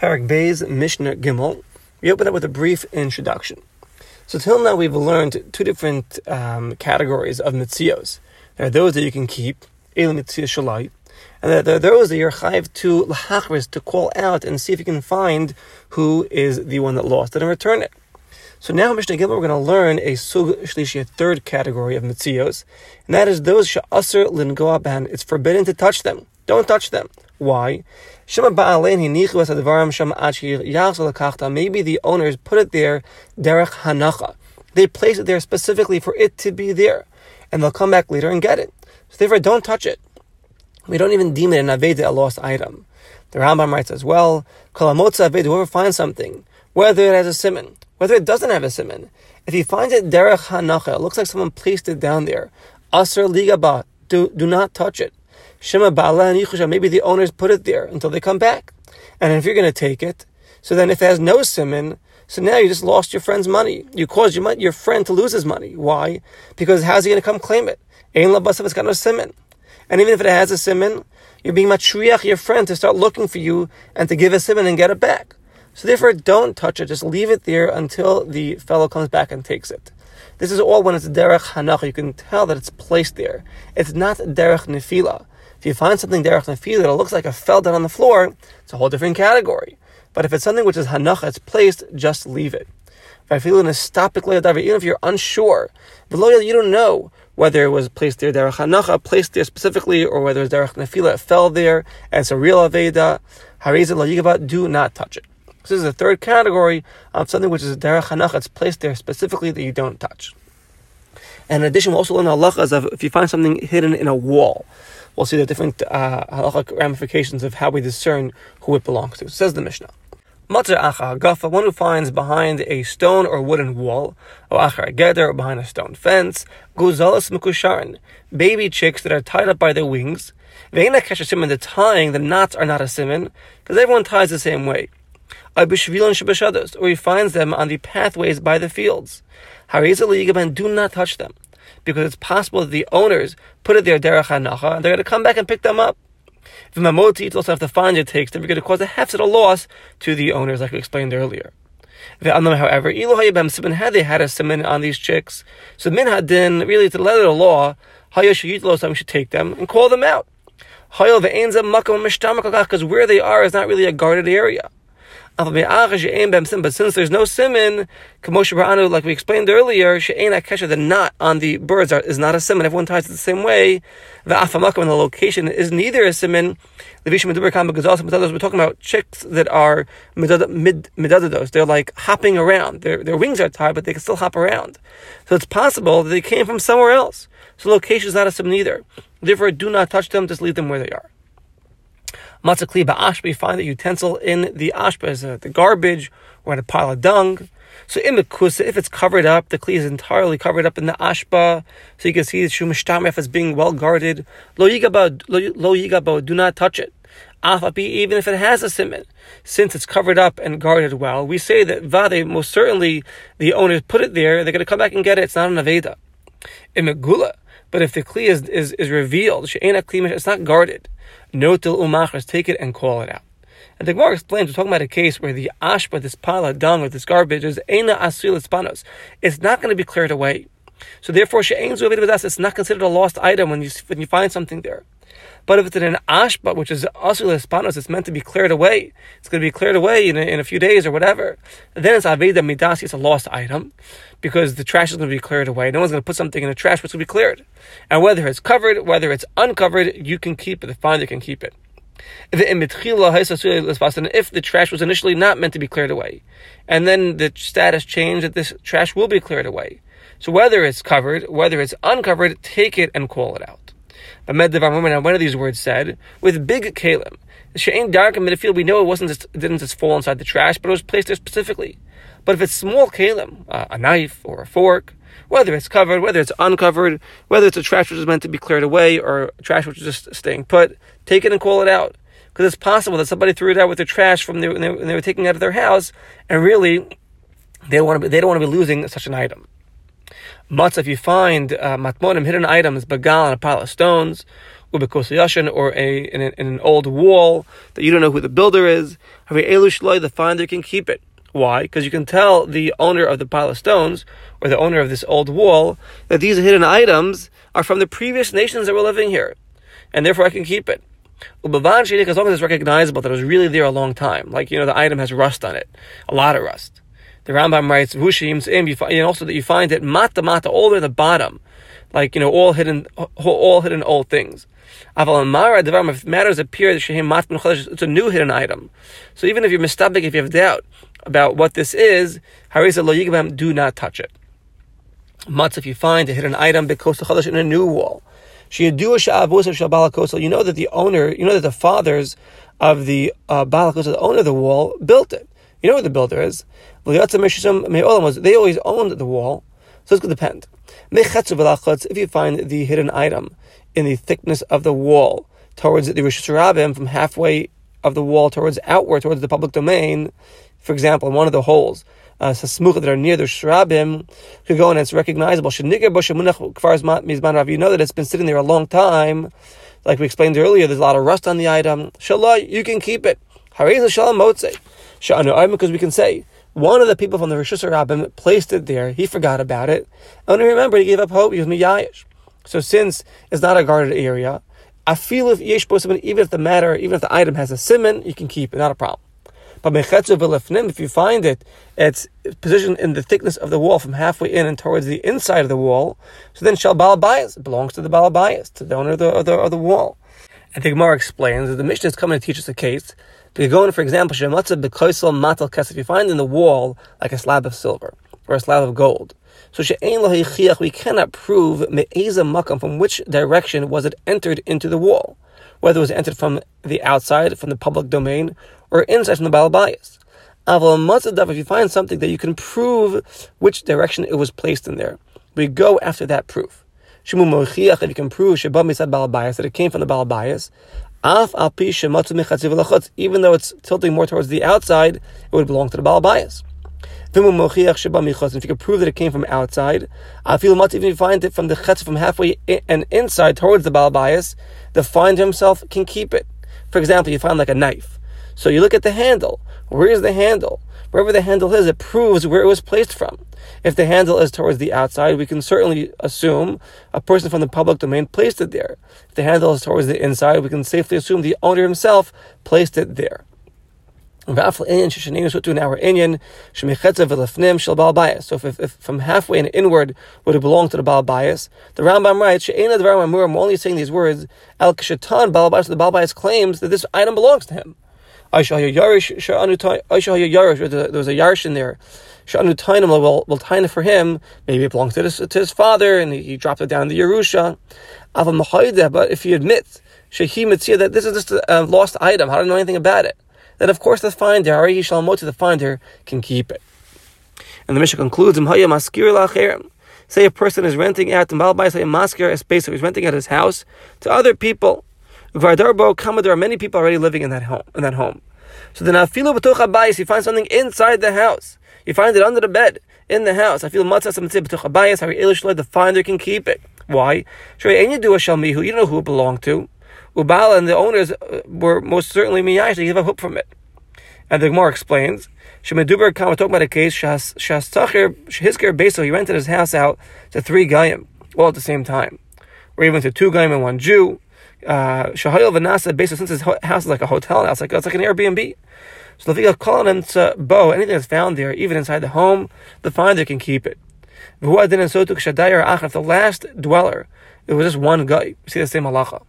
Parak Beis Mishnah Gimel. We open up with a brief introduction. So till now we've learned two different um, categories of mitzios. There are those that you can keep, el mitzia shalai, and there are those that you're chayiv to lahachris, to call out and see if you can find who is the one that lost it and return it. So now Mishnah Gimel we're going to learn a sug shlishi, a third category of mitzios, and that is those sha'aser lingoa ban. It's forbidden to touch them. Don't touch them. Why? Maybe the owners put it there, derech hanacha. They place it there specifically for it to be there, and they'll come back later and get it. So therefore, don't touch it. We don't even deem it an aveda, a lost item. The Rambam writes as well, whoever finds something, whether it has a simon, whether it doesn't have a simon, if he finds it derech hanacha, it looks like someone placed it down there, asr ligaba, do, do not touch it. Shema Ba'ala and Yichusha, maybe the owners put it there until they come back. And if you're going to take it, so then if it has no simon, so now you just lost your friend's money. You caused your, your friend to lose his money. Why? Because how's he going to come claim it? Ein labasav, it's got no simon. And even if it has a simon, you're being matriach your friend to start looking for you and to give a simon and get it back. So therefore, don't touch it. Just leave it there until the fellow comes back and takes it. This is all when it's derech hanach. You can tell that it's placed there. It's not derech nefila. If you find something derech nefila that looks like it fell down on the floor, it's a whole different category. But if it's something which is hanach, it's placed, just leave it. Even if you're unsure, you don't know whether it was placed there derech hanacha, placed there specifically, or whether it's derech nefila, it fell there, and it's a real aveda. Harizah do not touch it. This is the third category of something which is derech hanacha, it's placed there specifically that you don't touch. And in addition, we'll also learn halachas of if you find something hidden in a wall we'll see the different uh, halachic ramifications of how we discern who it belongs to. Says the Mishnah. Matzah acha gafa, one who finds behind a stone or wooden wall, or achar geder, or behind a stone fence, guzalas mukusharin, baby chicks that are tied up by their wings. Ve'ena kesha the tying, the knots are not a simon, because everyone ties the same way. Or he finds them on the pathways by the fields. Do not touch them because it's possible that the owners put it there derech hanacha, and they're going to come back and pick them up. If mamoti also have to find it takes them, you're going to cause a hefset, a loss to the owners, like we explained earlier. However, had they had a siman on these chicks, so min hadin really to letter of law, we should take them and call them out. Because where they are is not really a guarded area. But since there's no simin, like we explained earlier, the knot on the birds are, is not a simin. Everyone ties it the same way. The afamakam, the location is neither a simin. The we're talking about chicks that are midadados. They're like hopping around. Their, their wings are tied, but they can still hop around. So it's possible that they came from somewhere else. So location is not a simin either. Therefore, do not touch them, just leave them where they are. Matzah kli ba'ashba, find the utensil in the ashba as uh, the garbage or in a pile of dung. So imikusa, if it's covered up, the kli is entirely covered up in the ashba, so you can see the shumishtamef as being well guarded. Lo yigabo, lo yigabo, do not touch it. Afapi, even if it has a simon, since it's covered up and guarded well, we say that vade, most certainly the owners put it there, they're going to come back and get it, it's not an aveda. Imegula, but if the kli is, is, is revealed, it's not guarded. No till umachras, take it and call it out. And the Gemara explains, we're talking about a case where the ashba, this pile of dung or this garbage, is ena asil panos. It's not going to be cleared away. So therefore, it's not considered a lost item when you, when you find something there. But if it's in an ashba, which is asul panos, it's meant to be cleared away. It's going to be cleared away in a, in a few days or whatever. Then it's aveda midasi, it's a lost item because the trash is going to be cleared away. No one's going to put something in the trash, going to be cleared. And whether it's covered, whether it's uncovered, you can keep it. The finder can keep it. If the trash was initially not meant to be cleared away, and then the status changed that this trash will be cleared away. So whether it's covered, whether it's uncovered, take it and call it out. But one of these words said, with big kalim, She'ain dark in midfield, we know it wasn't just, didn't just fall inside the trash, but it was placed there specifically. But if it's small kalim, uh, a knife or a fork, whether it's covered, whether it's uncovered, whether it's a trash which is meant to be cleared away or trash which is just staying put, take it and call it out. Because it's possible that somebody threw it out with their trash from when, they, were taking it out of their house, and really, they don't want to they don't want to be losing such an item. Matzah, if you find uh, matmonim, hidden items, bagal, and a pile of stones, ubekosayashin, or a in, in, an old wall that you don't know who the builder is. The finder can keep it. Why? Because you can tell the owner of the pile of stones or the owner of this old wall that these hidden items are from the previous nations that were living here, and therefore I can keep it. As long as it's recognizable that it was really there a long time, like you know the item has rust on it, a lot of rust. The Rambam writes, and also that you find it mata mata all the way the bottom, like you know all hidden, all hidden old things. Avalamara, the if matters appear it's a new hidden item. So even if you're mistabik, if you have doubt about what this is, do not touch it. Matz if you find a hidden item in a new wall. You know that the owner, you know that the fathers of the uh, the owner of the wall, built it. You know what the builder is. They always owned the wall, so it's going to depend. If you find the hidden item in the thickness of the wall towards the Rosh from halfway of the wall towards outward, towards the public domain, for example, in one of the holes, uh, that are near the Shrabim, could go and it's recognizable. You know that it's been sitting there a long time. Like we explained earlier, there's a lot of rust on the item. Shallah, you can keep it. Because we can say, one of the people from the Rosh Hashanah placed it there, he forgot about it, and when he gave up hope, he was miyayish. So since it's not a guarded area, I feel if yesh even if the matter, even if the item has a simon, you can keep it, not a problem. But if you find it, it's positioned in the thickness of the wall from halfway in and towards the inside of the wall, so then shall balabayas. It belongs to the balabayas, to the owner of the, of the, of the wall. And the Gemara explains that the Mishnah is coming to teach us a case. Go in, for example, if you find in the wall like a slab of silver or a slab of gold, so we cannot prove from which direction was it entered into the wall, whether it was entered from the outside, from the public domain, or inside from the balabayas. If you find something that you can prove which direction it was placed in there, we go after that proof. If you can prove that it came from the balabayas, even though it's tilting more towards the outside, it would belong to the balabayas. If you can prove that it came from outside, I feel much even if you find it from the chetz from halfway in, and inside towards the balabayas, the finder himself can keep it. For example, you find like a knife. So you look at the handle. Where is the handle? Wherever the handle is, it proves where it was placed from. If the handle is towards the outside, we can certainly assume a person from the public domain placed it there. If the handle is towards the inside, we can safely assume the owner himself placed it there. So if, if, if, from halfway and inward would it belong to the Baal the Rambam writes, I'm only saying these words, the Baal claims that this item belongs to him. There was a Yarish in there. Sha'anu Tainim will will taina for him. Maybe it belongs to his, to his father, and he, dropped it down the Yerusha. But if he admits Shehi that this is just a lost item, I know anything about it? Then of course the finder, Hari Shalmoti, the finder, can keep it. And the Mishnah concludes, Say a person is renting out, say a maskir, a space, so he's renting out his house to other people. Vardarbo Kama, there are many people already living in that home. In that home. So then afilu b'tuch habayis, you find something inside the house. You find it under the bed in the house. I feel matzah something b'tuch habayis. Hari ilish the finder can keep it. Why? And you do a shalmihu. You don't know who it belonged to. Ubal and the owners uh, were most certainly miyash. They give a hope from it. And the Gemara explains. Shemeduber Kama talking about a case. Shas Tacher Hizker Beso. He rented his house out to three gayim all at the same time, or even to two gayim and one Jew Uh, Shahayel Vanasa, basically, since his house is like a hotel now, it's like, oh, it's like an Airbnb. So the calling him to bow, anything that's found there, even inside the home, the finder can keep it. If the last dweller, it was just one guy, see the same halacha.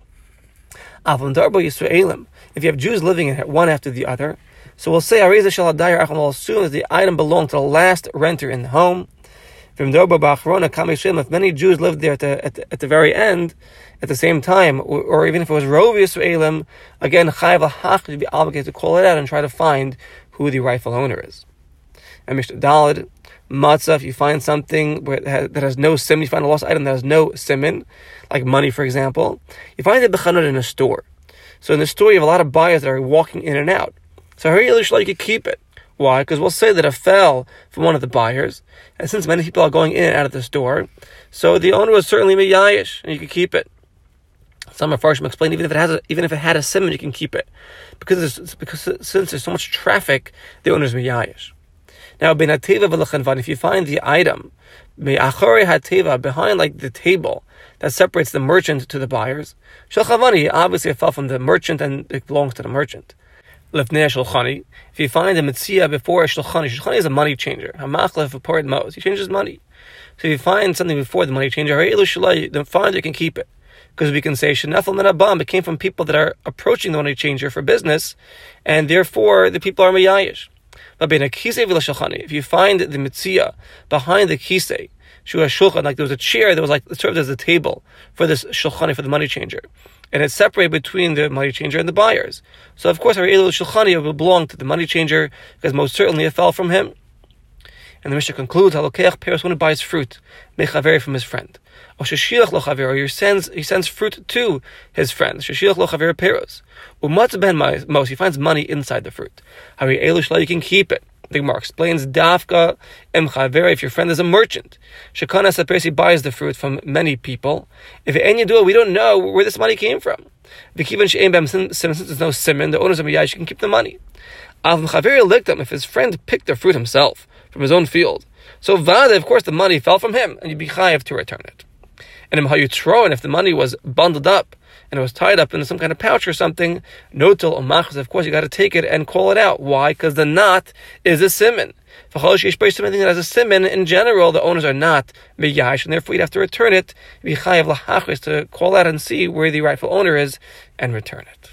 If you have Jews living in it, one after the other, so we'll say, as soon as the item belonged to the last renter in the home, if many Jews lived there at the, at the, at the very end, at the same time, or, or even if it was Rov Yisraelim, again, Chayav Hach to be obligated to call it out and try to find who the rightful owner is. And Mishnah Dalid, Matzah, if you find something that has no sim, you find a lost item that has no simin, like money, for example, you find it bechanut in a store. So in the store, you have a lot of buyers that are walking in and out. So Hari you could keep it. Why? Because we'll say that it fell from one of the buyers, and since many people are going in and out of the store, so the owner was certainly miyayish, and you could keep it. Some Farshim explain even if it has a, even if it had a simon, you can keep it because because since there's so much traffic, the owner's miyayish. Now, if you find the item behind like the table that separates the merchant to the buyers, obviously it fell from the merchant and it belongs to the merchant. If you find a mitzia before a shulchani, shulchani is a money changer. Hamachlef a. He changes money. So if you find something before the money changer, the finder can keep it. Because we can say shenefel minabam, it came from people that are approaching the money changer for business, and therefore the people are miyayish. If you find the mitzia behind the kisei, shulchan, like there was a chair that was like served as a table for this shulchani for the money changer, and it's separated between the money changer and the buyers. So of course our elu shulchani will belong to the money changer because most certainly it fell from him. And the Mishnah concludes, Halokech Peros, one who buys fruit, mechaveri from his friend. Or sheshiach lochaver, or he sends, he sends fruit to his friend. Sheshiach lochaver Peros. Umatz ben mos, he finds money inside the fruit. Hari elush you can keep it. The Gemara explains, Dafka emchaver, if your friend is a merchant. Shekana sapersi buys the fruit from many people. If any do we don't know where this money came from. Since there's no simon, the owners of Miyash can keep the money. Av Mhavir lickdom, if his friend picked the fruit himself, from his own field. So Vada, of course, the money fell from him, and you'd be chayiv to return it. And in Hayutro, and if the money was bundled up and it was tied up in some kind of pouch or something, notel or machas, of course, you got to take it and call it out. Why? Because the knot is a simon. Something that has a simon, in general, the owners are not miyash, and therefore you'd have to return it. To call out and see where the rightful owner is and return it.